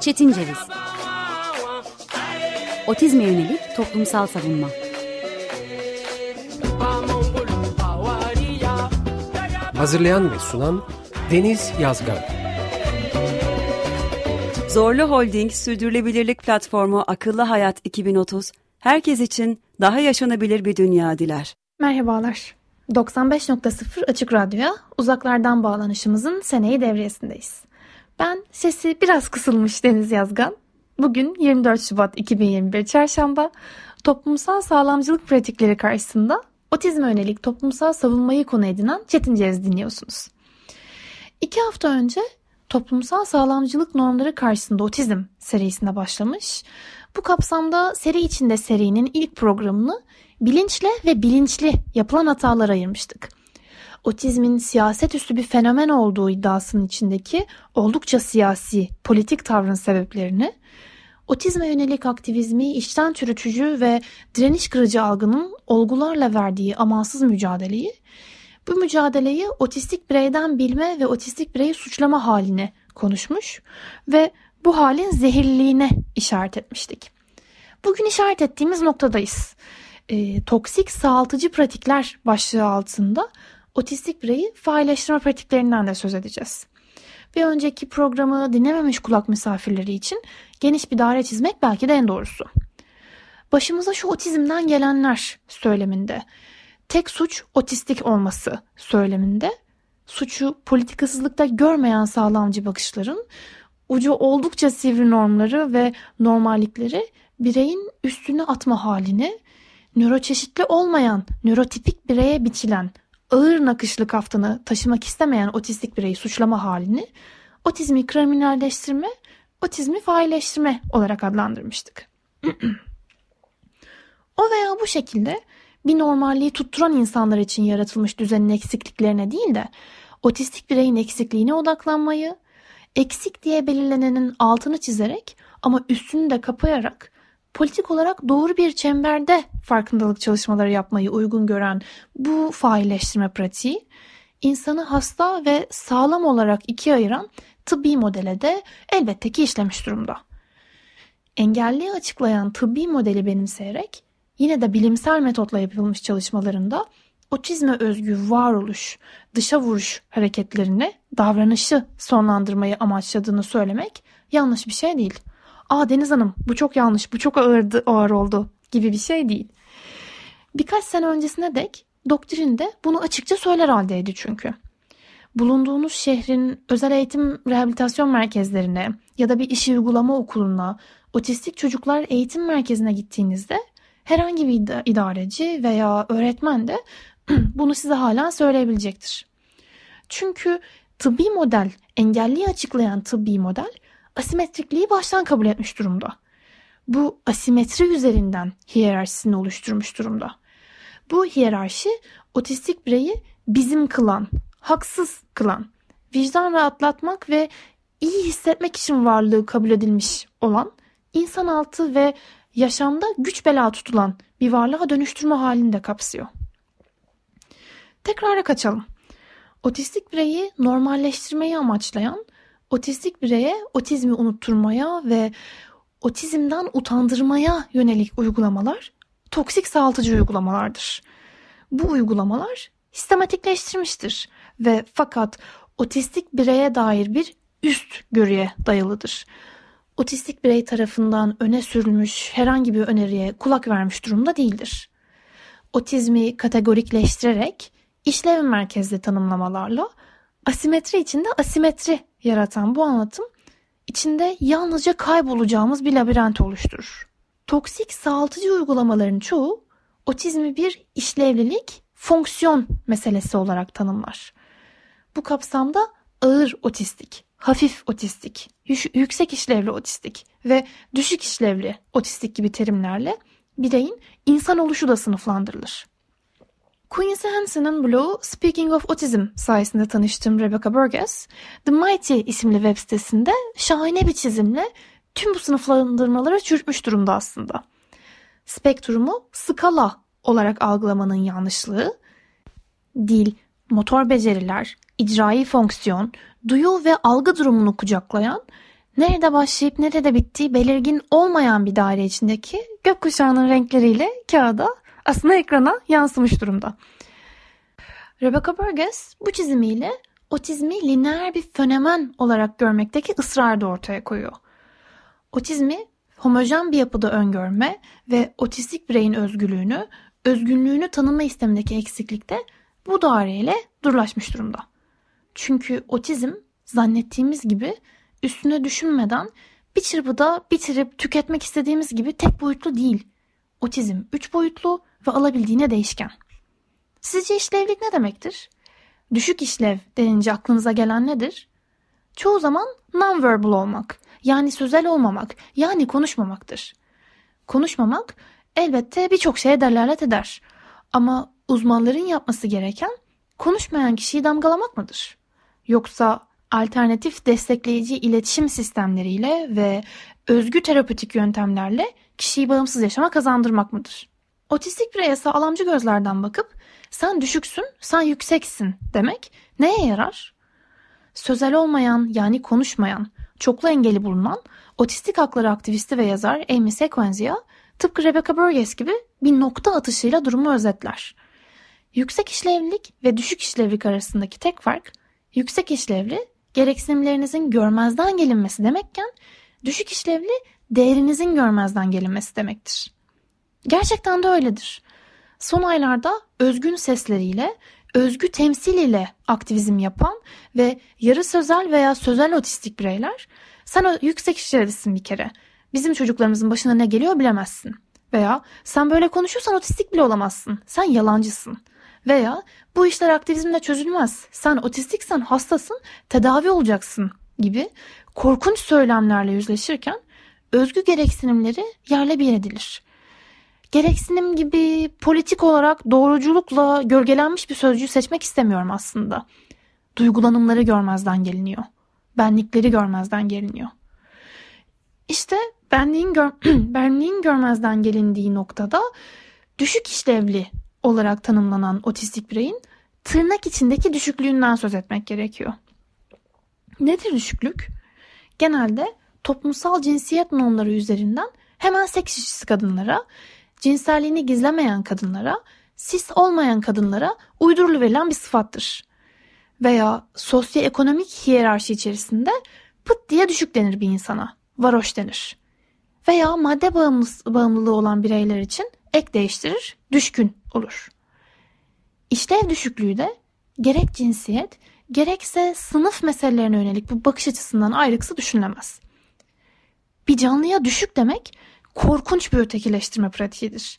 Çetin Ceviz Otizme yönelik toplumsal savunma Hazırlayan ve sunan Deniz Yazgan Zorlu Holding Sürdürülebilirlik Platformu Akıllı Hayat 2030, herkes için daha yaşanabilir bir dünya diler. Merhabalar. 95.0 Açık Radyo'ya uzaklardan bağlanışımızın seneyi devriyesindeyiz. Ben sesi biraz kısılmış Deniz Yazgan. Bugün 24 Şubat 2021 Çarşamba toplumsal sağlamcılık pratikleri karşısında otizme yönelik toplumsal savunmayı konu edinen Çetin Ceviz dinliyorsunuz. İki hafta önce toplumsal sağlamcılık normları karşısında otizm serisine başlamış. Bu kapsamda seri içinde serinin ilk programını bilinçle ve bilinçli yapılan hatalar ayırmıştık. Otizmin siyaset üstü bir fenomen olduğu iddiasının içindeki oldukça siyasi, politik tavrın sebeplerini, otizme yönelik aktivizmi içten çürütücü ve direniş kırıcı algının olgularla verdiği amansız mücadeleyi, bu mücadeleyi otistik bireyden bilme ve otistik bireyi suçlama haline konuşmuş ve bu halin zehirliliğine işaret etmiştik. Bugün işaret ettiğimiz noktadayız. E, toksik sağaltıcı pratikler başlığı altında otistik bireyi failleştirme pratiklerinden de söz edeceğiz. Bir önceki programı dinlememiş kulak misafirleri için geniş bir daire çizmek belki de en doğrusu. Başımıza şu otizmden gelenler söyleminde, tek suç otistik olması söyleminde, suçu politikasızlıkta görmeyen sağlamcı bakışların ucu oldukça sivri normları ve normallikleri bireyin üstüne atma halini, nöroçeşitli olmayan, nörotipik bireye biçilen ağır nakışlı kaftanı taşımak istemeyen otistik bireyi suçlama halini otizmi kriminalleştirme, otizmi failleştirme olarak adlandırmıştık. o veya bu şekilde bir normalliği tutturan insanlar için yaratılmış düzenin eksikliklerine değil de otistik bireyin eksikliğine odaklanmayı, eksik diye belirlenenin altını çizerek ama üstünü de kapayarak politik olarak doğru bir çemberde farkındalık çalışmaları yapmayı uygun gören bu failleştirme pratiği insanı hasta ve sağlam olarak ikiye ayıran tıbbi modele de elbette ki işlemiş durumda. Engelliği açıklayan tıbbi modeli benimseyerek yine de bilimsel metotla yapılmış çalışmalarında otizme özgü varoluş, dışa vuruş hareketlerini, davranışı sonlandırmayı amaçladığını söylemek yanlış bir şey değil. Aa Deniz Hanım bu çok yanlış, bu çok ağırdı, ağır oldu gibi bir şey değil. Birkaç sene öncesine dek doktrinde bunu açıkça söyler haldeydi çünkü. Bulunduğunuz şehrin özel eğitim rehabilitasyon merkezlerine ya da bir iş uygulama okuluna, otistik çocuklar eğitim merkezine gittiğinizde herhangi bir idareci veya öğretmen de bunu size hala söyleyebilecektir. Çünkü tıbbi model, engelliyi açıklayan tıbbi model asimetrikliği baştan kabul etmiş durumda. Bu asimetri üzerinden hiyerarşisini oluşturmuş durumda. Bu hiyerarşi otistik bireyi bizim kılan, haksız kılan, vicdan rahatlatmak ve iyi hissetmek için varlığı kabul edilmiş olan, insan altı ve yaşamda güç bela tutulan bir varlığa dönüştürme halini de kapsıyor. Tekrara kaçalım. Otistik bireyi normalleştirmeyi amaçlayan, otistik bireye otizmi unutturmaya ve otizmden utandırmaya yönelik uygulamalar toksik sağaltıcı uygulamalardır. Bu uygulamalar sistematikleştirmiştir ve fakat otistik bireye dair bir üst görüye dayalıdır. Otistik birey tarafından öne sürülmüş herhangi bir öneriye kulak vermiş durumda değildir. Otizmi kategorikleştirerek işlev merkezli tanımlamalarla asimetri içinde asimetri yaratan bu anlatım içinde yalnızca kaybolacağımız bir labirent oluşturur. Toksik sağaltıcı uygulamaların çoğu otizmi bir işlevlilik, fonksiyon meselesi olarak tanımlar. Bu kapsamda ağır otistik, hafif otistik, yüksek işlevli otistik ve düşük işlevli otistik gibi terimlerle bireyin insan oluşu da sınıflandırılır. Quincy Hanson'ın blogu Speaking of Autism sayesinde tanıştığım Rebecca Burgess, The Mighty isimli web sitesinde şahane bir çizimle tüm bu sınıflandırmaları çürütmüş durumda aslında. Spektrumu skala olarak algılamanın yanlışlığı, dil, motor beceriler, icraî fonksiyon, duyu ve algı durumunu kucaklayan, nerede başlayıp nerede bittiği belirgin olmayan bir daire içindeki gökkuşağının renkleriyle kağıda aslında ekrana yansımış durumda. Rebecca Burgess bu çizimiyle otizmi lineer bir fenomen olarak görmekteki ısrarı da ortaya koyuyor. Otizmi homojen bir yapıda öngörme ve otistik bireyin özgürlüğünü, özgünlüğünü tanıma istemindeki eksiklikte bu daireyle durlaşmış durumda. Çünkü otizm zannettiğimiz gibi üstüne düşünmeden bir çırpıda bitirip tüketmek istediğimiz gibi tek boyutlu değil. Otizm üç boyutlu ve alabildiğine değişken. Sizce işlevlik ne demektir? Düşük işlev denince aklınıza gelen nedir? Çoğu zaman non-verbal olmak, yani sözel olmamak, yani konuşmamaktır. Konuşmamak elbette birçok şeye delalet eder. Ama uzmanların yapması gereken konuşmayan kişiyi damgalamak mıdır? Yoksa alternatif destekleyici iletişim sistemleriyle ve özgü terapötik yöntemlerle kişiyi bağımsız yaşama kazandırmak mıdır? Otistik bireye sağlamcı gözlerden bakıp sen düşüksün, sen yükseksin demek neye yarar? Sözel olmayan yani konuşmayan, çoklu engeli bulunan otistik hakları aktivisti ve yazar Amy Sequenzia tıpkı Rebecca Burgess gibi bir nokta atışıyla durumu özetler. Yüksek işlevlilik ve düşük işlevlik arasındaki tek fark yüksek işlevli gereksinimlerinizin görmezden gelinmesi demekken düşük işlevli değerinizin görmezden gelinmesi demektir. Gerçekten de öyledir. Son aylarda özgün sesleriyle, özgü temsiliyle aktivizm yapan ve yarı sözel veya sözel otistik bireyler sen yüksek işlevlisin bir kere. Bizim çocuklarımızın başına ne geliyor bilemezsin. Veya sen böyle konuşursan otistik bile olamazsın. Sen yalancısın. Veya bu işler aktivizmle çözülmez. Sen otistiksen hastasın, tedavi olacaksın gibi korkunç söylemlerle yüzleşirken özgü gereksinimleri yerle bir edilir. Gereksinim gibi politik olarak doğruculukla gölgelenmiş bir sözcüğü seçmek istemiyorum aslında. Duygulanımları görmezden geliniyor. Benlikleri görmezden geliniyor. İşte benliğin, gör benliğin görmezden gelindiği noktada düşük işlevli olarak tanımlanan otistik bireyin tırnak içindeki düşüklüğünden söz etmek gerekiyor. Nedir düşüklük? Genelde toplumsal cinsiyet normları üzerinden hemen seks işçisi kadınlara, cinselliğini gizlemeyen kadınlara, sis olmayan kadınlara uydurulu verilen bir sıfattır. Veya sosyoekonomik hiyerarşi içerisinde pıt diye düşük denir bir insana, varoş denir. Veya madde bağımlılığı olan bireyler için ek değiştirir, düşkün olur. İşlev düşüklüğü de gerek cinsiyet gerekse sınıf meselelerine yönelik bu bakış açısından ayrıksı düşünülemez. Bir canlıya düşük demek korkunç bir ötekileştirme pratiğidir.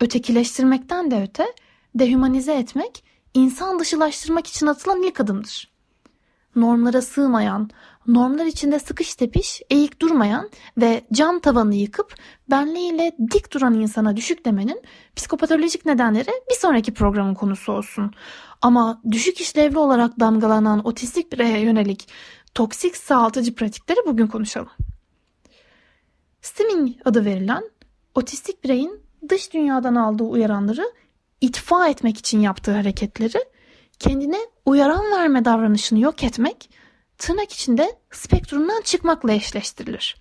Ötekileştirmekten de öte dehumanize etmek insan dışılaştırmak için atılan ilk adımdır. Normlara sığmayan, normlar içinde sıkış tepiş, eğik durmayan ve cam tavanı yıkıp benliğiyle dik duran insana düşük demenin psikopatolojik nedenleri bir sonraki programın konusu olsun. Ama düşük işlevli olarak damgalanan otistik bireye yönelik toksik sağaltıcı pratikleri bugün konuşalım. Stimming adı verilen otistik bireyin dış dünyadan aldığı uyaranları itfa etmek için yaptığı hareketleri kendine uyaran verme davranışını yok etmek tırnak içinde spektrumdan çıkmakla eşleştirilir.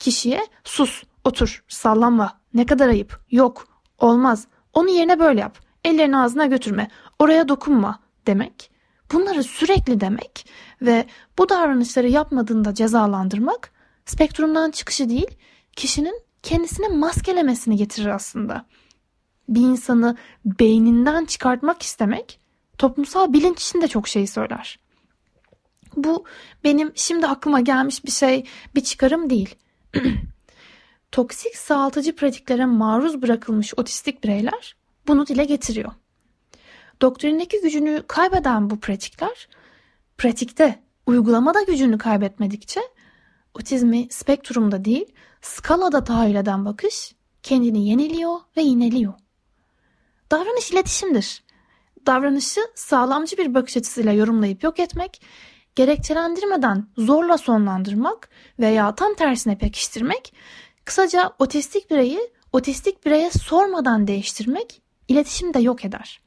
Kişiye sus, otur, sallanma, ne kadar ayıp, yok, olmaz, onu yerine böyle yap, ellerini ağzına götürme, oraya dokunma demek, bunları sürekli demek ve bu davranışları yapmadığında cezalandırmak spektrumdan çıkışı değil, kişinin kendisini maskelemesini getirir aslında. Bir insanı beyninden çıkartmak istemek toplumsal bilinç için de çok şey söyler. Bu benim şimdi aklıma gelmiş bir şey, bir çıkarım değil. Toksik sağaltıcı pratiklere maruz bırakılmış otistik bireyler bunu dile getiriyor. Doktrindeki gücünü kaybeden bu pratikler, pratikte uygulamada gücünü kaybetmedikçe otizmi spektrumda değil, skalada tahayyül eden bakış kendini yeniliyor ve ineliyor. Davranış iletişimdir. Davranışı sağlamcı bir bakış açısıyla yorumlayıp yok etmek, gerekçelendirmeden zorla sonlandırmak veya tam tersine pekiştirmek, kısaca otistik bireyi otistik bireye sormadan değiştirmek iletişimi de yok eder.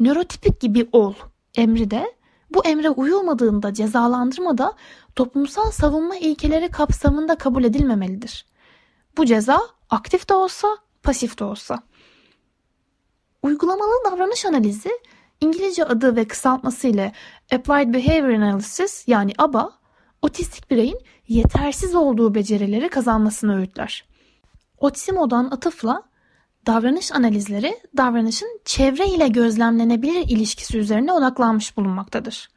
Nörotipik gibi ol emri de bu emre uyulmadığında cezalandırma da toplumsal savunma ilkeleri kapsamında kabul edilmemelidir. Bu ceza aktif de olsa, pasif de olsa. Uygulamalı davranış analizi İngilizce adı ve kısaltması ile Applied Behavior Analysis yani ABA, otistik bireyin yetersiz olduğu becerileri kazanmasını öğütler. Otizmo'dan atıfla davranış analizleri davranışın çevre ile gözlemlenebilir ilişkisi üzerine odaklanmış bulunmaktadır.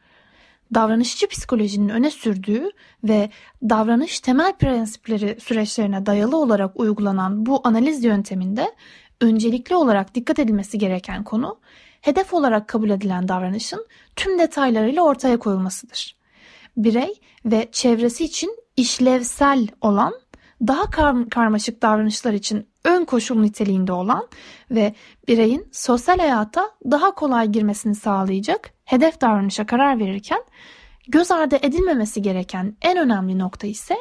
Davranışçı psikolojinin öne sürdüğü ve davranış temel prensipleri süreçlerine dayalı olarak uygulanan bu analiz yönteminde öncelikli olarak dikkat edilmesi gereken konu hedef olarak kabul edilen davranışın tüm detaylarıyla ortaya koyulmasıdır. Birey ve çevresi için işlevsel olan daha kar karmaşık davranışlar için ön koşul niteliğinde olan ve bireyin sosyal hayata daha kolay girmesini sağlayacak hedef davranışa karar verirken göz ardı edilmemesi gereken en önemli nokta ise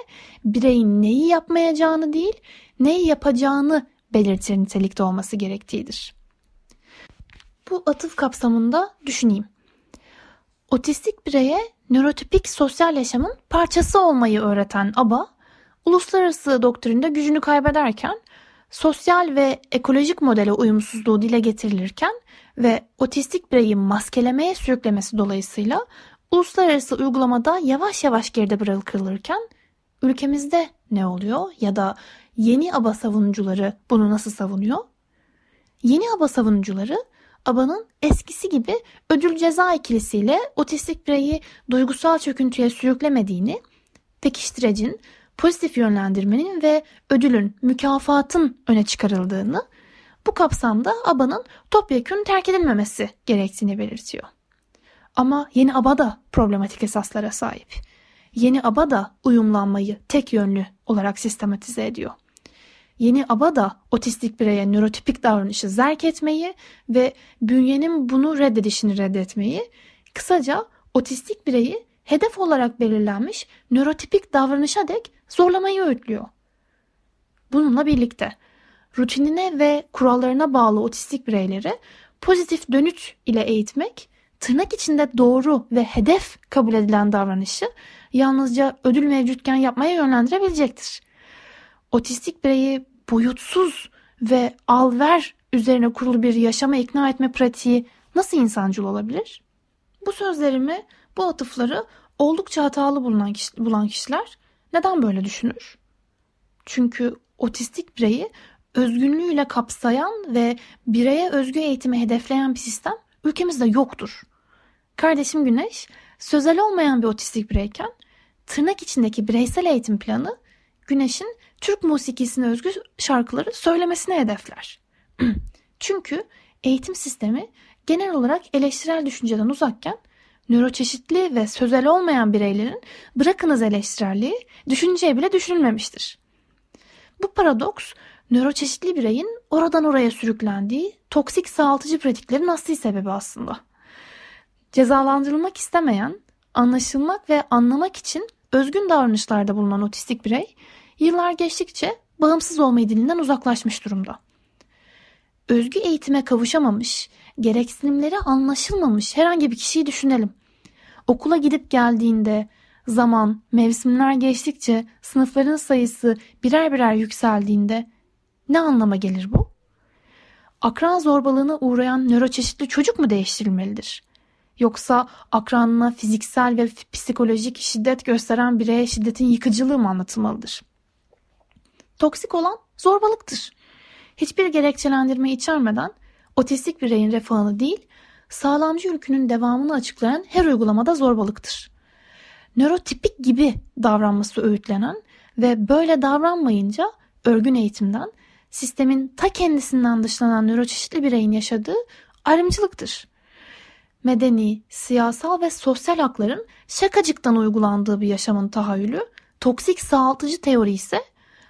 bireyin neyi yapmayacağını değil, neyi yapacağını belirtir nitelikte olması gerektiğidir. Bu atıf kapsamında düşüneyim. Otistik bireye nörotipik sosyal yaşamın parçası olmayı öğreten ABA, uluslararası doktrinde gücünü kaybederken sosyal ve ekolojik modele uyumsuzluğu dile getirilirken ve otistik bireyi maskelemeye sürüklemesi dolayısıyla uluslararası uygulamada yavaş yavaş geride bırakılırken ülkemizde ne oluyor ya da yeni ABA savunucuları bunu nasıl savunuyor? Yeni ABA savunucuları ABA'nın eskisi gibi ödül ceza ikilisiyle otistik bireyi duygusal çöküntüye sürüklemediğini, pekiştirecin, pozitif yönlendirmenin ve ödülün, mükafatın öne çıkarıldığını, bu kapsamda ABA'nın topyekun terk edilmemesi gerektiğini belirtiyor. Ama yeni ABA da problematik esaslara sahip. Yeni ABA da uyumlanmayı tek yönlü olarak sistematize ediyor. Yeni ABA da otistik bireye nörotipik davranışı zerk etmeyi ve bünyenin bunu reddedişini reddetmeyi, kısaca otistik bireyi hedef olarak belirlenmiş nörotipik davranışa dek zorlamayı öğütlüyor. Bununla birlikte rutinine ve kurallarına bağlı otistik bireyleri pozitif dönüt ile eğitmek, tırnak içinde doğru ve hedef kabul edilen davranışı yalnızca ödül mevcutken yapmaya yönlendirebilecektir. Otistik bireyi boyutsuz ve alver üzerine kurulu bir yaşama ikna etme pratiği nasıl insancıl olabilir? Bu sözlerimi, bu atıfları oldukça hatalı bulunan bulan kişiler neden böyle düşünür? Çünkü otistik bireyi özgünlüğüyle kapsayan ve bireye özgü eğitimi hedefleyen bir sistem ülkemizde yoktur. Kardeşim Güneş sözel olmayan bir otistik bireyken tırnak içindeki bireysel eğitim planı Güneş'in Türk musikisine özgü şarkıları söylemesine hedefler. Çünkü eğitim sistemi genel olarak eleştirel düşünceden uzakken nöroçeşitli ve sözel olmayan bireylerin bırakınız eleştirelliği düşünceye bile düşünülmemiştir. Bu paradoks nöroçeşitli bireyin oradan oraya sürüklendiği toksik sağaltıcı pratiklerin asli sebebi aslında. Cezalandırılmak istemeyen, anlaşılmak ve anlamak için özgün davranışlarda bulunan otistik birey yıllar geçtikçe bağımsız olma dilinden uzaklaşmış durumda. Özgü eğitime kavuşamamış, gereksinimleri anlaşılmamış herhangi bir kişiyi düşünelim. Okula gidip geldiğinde zaman, mevsimler geçtikçe sınıfların sayısı birer birer yükseldiğinde ne anlama gelir bu? Akran zorbalığına uğrayan nöroçeşitli çocuk mu değiştirilmelidir? Yoksa akranına fiziksel ve psikolojik şiddet gösteren bireye şiddetin yıkıcılığı mı anlatılmalıdır? Toksik olan zorbalıktır. Hiçbir gerekçelendirme içermeden otistik bireyin refahını değil, sağlamcı ülkünün devamını açıklayan her uygulamada zorbalıktır. Nörotipik gibi davranması öğütlenen ve böyle davranmayınca örgün eğitimden, sistemin ta kendisinden dışlanan nöroçeşitli bireyin yaşadığı ayrımcılıktır. Medeni, siyasal ve sosyal hakların şakacıktan uygulandığı bir yaşamın tahayyülü, toksik sağaltıcı teori ise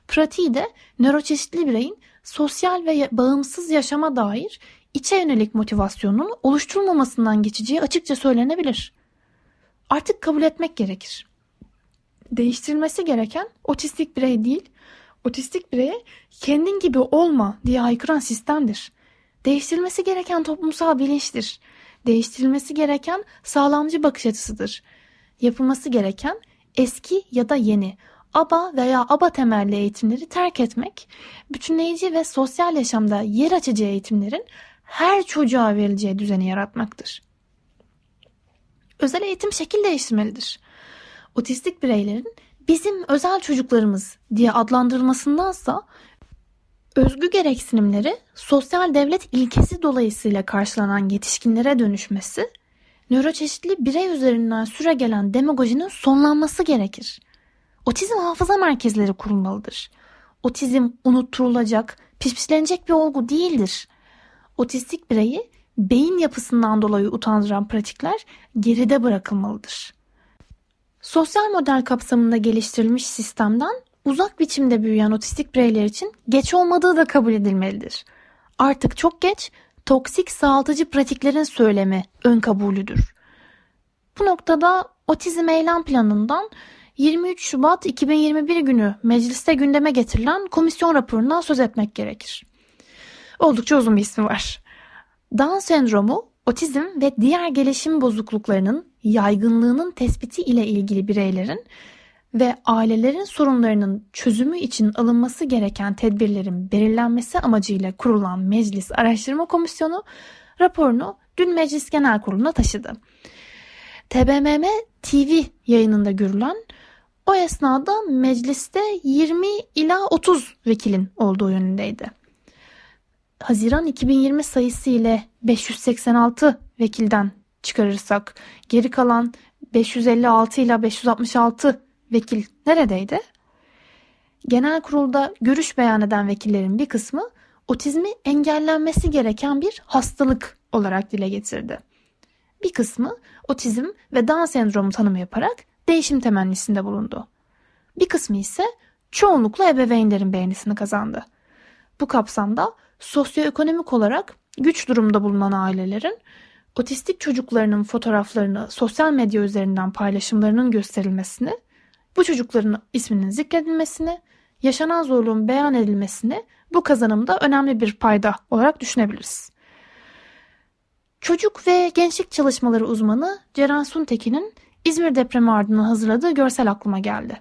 pratiği de nöroçeşitli bireyin sosyal ve bağımsız yaşama dair içe yönelik motivasyonun oluşturulmamasından geçeceği açıkça söylenebilir. Artık kabul etmek gerekir. Değiştirilmesi gereken otistik birey değil, otistik bireye kendin gibi olma diye haykıran sistemdir. Değiştirilmesi gereken toplumsal bilinçtir. Değiştirilmesi gereken sağlamcı bakış açısıdır. Yapılması gereken eski ya da yeni, ABA veya ABA temelli eğitimleri terk etmek, bütünleyici ve sosyal yaşamda yer açıcı eğitimlerin her çocuğa verileceği düzeni yaratmaktır. Özel eğitim şekil değiştirmelidir. Otistik bireylerin bizim özel çocuklarımız diye adlandırılmasındansa özgü gereksinimleri sosyal devlet ilkesi dolayısıyla karşılanan yetişkinlere dönüşmesi, nöroçeşitli birey üzerinden süre gelen demagojinin sonlanması gerekir. Otizm hafıza merkezleri kurulmalıdır. Otizm unutturulacak, pişpişlenecek bir olgu değildir. Otistik bireyi beyin yapısından dolayı utandıran pratikler geride bırakılmalıdır. Sosyal model kapsamında geliştirilmiş sistemden uzak biçimde büyüyen otistik bireyler için geç olmadığı da kabul edilmelidir. Artık çok geç, toksik sağaltıcı pratiklerin söylemi ön kabulüdür. Bu noktada otizm eylem planından 23 Şubat 2021 günü mecliste gündeme getirilen komisyon raporundan söz etmek gerekir. Oldukça uzun bir ismi var. Down sendromu, otizm ve diğer gelişim bozukluklarının yaygınlığının tespiti ile ilgili bireylerin ve ailelerin sorunlarının çözümü için alınması gereken tedbirlerin belirlenmesi amacıyla kurulan Meclis Araştırma Komisyonu raporunu dün Meclis Genel Kurulu'na taşıdı. TBMM TV yayınında görülen o esnada mecliste 20 ila 30 vekilin olduğu yönündeydi. Haziran 2020 sayısı ile 586 vekilden çıkarırsak geri kalan 556 ile 566 vekil neredeydi? Genel kurulda görüş beyan eden vekillerin bir kısmı otizmi engellenmesi gereken bir hastalık olarak dile getirdi. Bir kısmı otizm ve Down sendromu tanımı yaparak değişim temennisinde bulundu. Bir kısmı ise çoğunlukla ebeveynlerin beğenisini kazandı. Bu kapsamda sosyoekonomik olarak güç durumda bulunan ailelerin otistik çocuklarının fotoğraflarını sosyal medya üzerinden paylaşımlarının gösterilmesini, bu çocukların isminin zikredilmesini, yaşanan zorluğun beyan edilmesini bu kazanımda önemli bir payda olarak düşünebiliriz. Çocuk ve gençlik çalışmaları uzmanı Ceren Suntekin'in İzmir depremi ardından hazırladığı görsel aklıma geldi.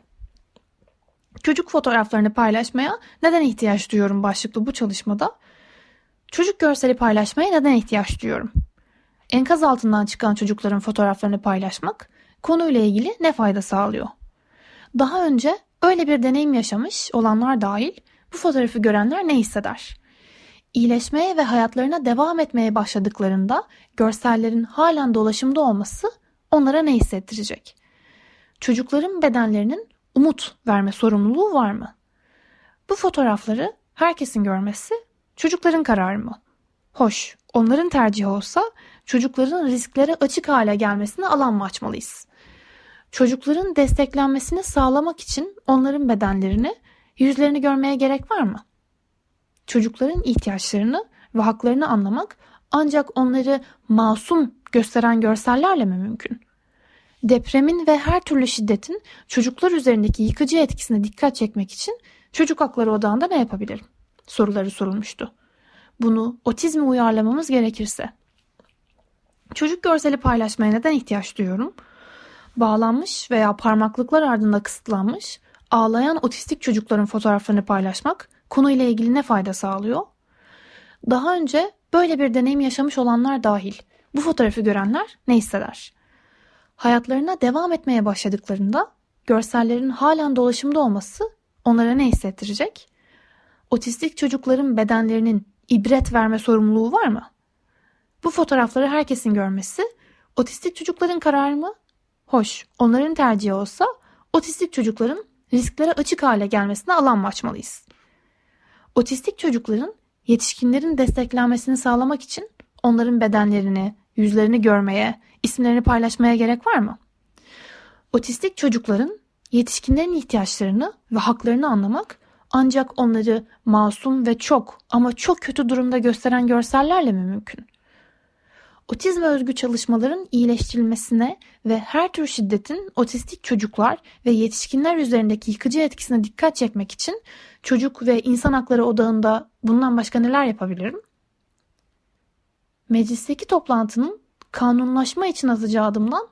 Çocuk fotoğraflarını paylaşmaya neden ihtiyaç duyuyorum başlıklı bu çalışmada çocuk görseli paylaşmaya neden ihtiyaç duyuyorum? Enkaz altından çıkan çocukların fotoğraflarını paylaşmak konuyla ilgili ne fayda sağlıyor? Daha önce öyle bir deneyim yaşamış olanlar dahil bu fotoğrafı görenler ne hisseder? İyileşmeye ve hayatlarına devam etmeye başladıklarında görsellerin halen dolaşımda olması onlara ne hissettirecek? Çocukların bedenlerinin umut verme sorumluluğu var mı? Bu fotoğrafları herkesin görmesi çocukların kararı mı? Hoş, onların tercihi olsa çocukların risklere açık hale gelmesine alan mı açmalıyız? Çocukların desteklenmesini sağlamak için onların bedenlerini, yüzlerini görmeye gerek var mı? Çocukların ihtiyaçlarını ve haklarını anlamak ancak onları masum gösteren görsellerle mi mümkün? Depremin ve her türlü şiddetin çocuklar üzerindeki yıkıcı etkisine dikkat çekmek için çocuk hakları odağında ne yapabilirim? Soruları sorulmuştu. Bunu otizme uyarlamamız gerekirse. Çocuk görseli paylaşmaya neden ihtiyaç duyuyorum? Bağlanmış veya parmaklıklar ardında kısıtlanmış, ağlayan otistik çocukların fotoğraflarını paylaşmak konuyla ilgili ne fayda sağlıyor? Daha önce böyle bir deneyim yaşamış olanlar dahil bu fotoğrafı görenler ne hisseder? Hayatlarına devam etmeye başladıklarında görsellerin halen dolaşımda olması onlara ne hissettirecek? Otistik çocukların bedenlerinin ibret verme sorumluluğu var mı? Bu fotoğrafları herkesin görmesi otistik çocukların kararı mı? Hoş, onların tercihi olsa otistik çocukların risklere açık hale gelmesine alan mı açmalıyız? Otistik çocukların yetişkinlerin desteklenmesini sağlamak için onların bedenlerini, yüzlerini görmeye, isimlerini paylaşmaya gerek var mı? Otistik çocukların yetişkinlerin ihtiyaçlarını ve haklarını anlamak ancak onları masum ve çok ama çok kötü durumda gösteren görsellerle mi mümkün? Otizme özgü çalışmaların iyileştirilmesine ve her tür şiddetin otistik çocuklar ve yetişkinler üzerindeki yıkıcı etkisine dikkat çekmek için çocuk ve insan hakları odağında bundan başka neler yapabilirim? Meclisteki toplantının kanunlaşma için atacağı adımdan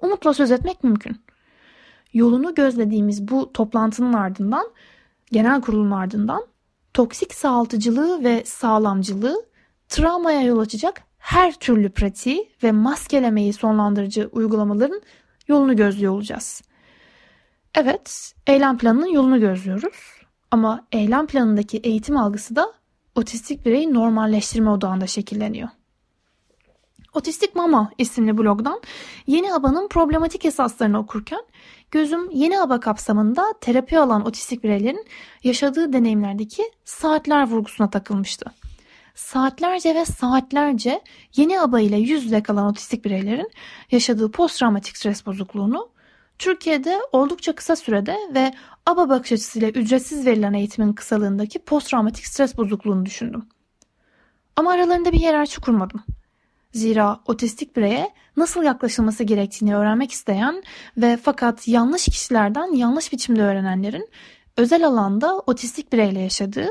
umutla söz etmek mümkün. Yolunu gözlediğimiz bu toplantının ardından, genel kurulun ardından toksik sağaltıcılığı ve sağlamcılığı travmaya yol açacak her türlü pratiği ve maskelemeyi sonlandırıcı uygulamaların yolunu gözlüyor olacağız. Evet, eylem planının yolunu gözlüyoruz. Ama eylem planındaki eğitim algısı da otistik bireyi normalleştirme odağında şekilleniyor. Otistik Mama isimli blogdan Yeni Aba'nın problematik esaslarını okurken gözüm Yeni Aba kapsamında terapi alan otistik bireylerin yaşadığı deneyimlerdeki saatler vurgusuna takılmıştı. Saatlerce ve saatlerce Yeni Aba ile yüz yüze kalan otistik bireylerin yaşadığı posttraumatik stres bozukluğunu Türkiye'de oldukça kısa sürede ve ABA bakış açısıyla ücretsiz verilen eğitimin kısalığındaki posttraumatik stres bozukluğunu düşündüm. Ama aralarında bir hiyerarşi kurmadım. Zira otistik bireye nasıl yaklaşılması gerektiğini öğrenmek isteyen ve fakat yanlış kişilerden yanlış biçimde öğrenenlerin özel alanda otistik bireyle yaşadığı,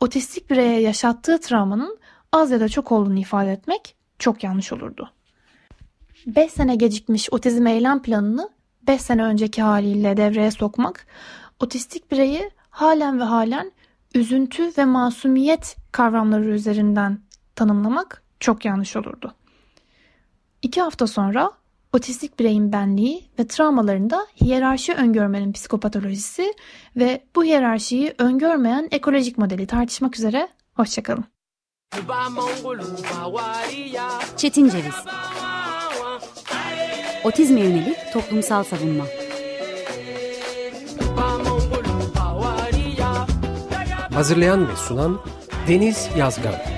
otistik bireye yaşattığı travmanın az ya da çok olduğunu ifade etmek çok yanlış olurdu. 5 sene gecikmiş otizm eylem planını 5 sene önceki haliyle devreye sokmak, otistik bireyi halen ve halen üzüntü ve masumiyet kavramları üzerinden tanımlamak çok yanlış olurdu. İki hafta sonra otistik bireyin benliği ve travmalarında hiyerarşi öngörmenin psikopatolojisi ve bu hiyerarşiyi öngörmeyen ekolojik modeli tartışmak üzere. Hoşçakalın. Çetin Ceviz Otizme yönelik toplumsal savunma Hazırlayan ve sunan Deniz Yazgan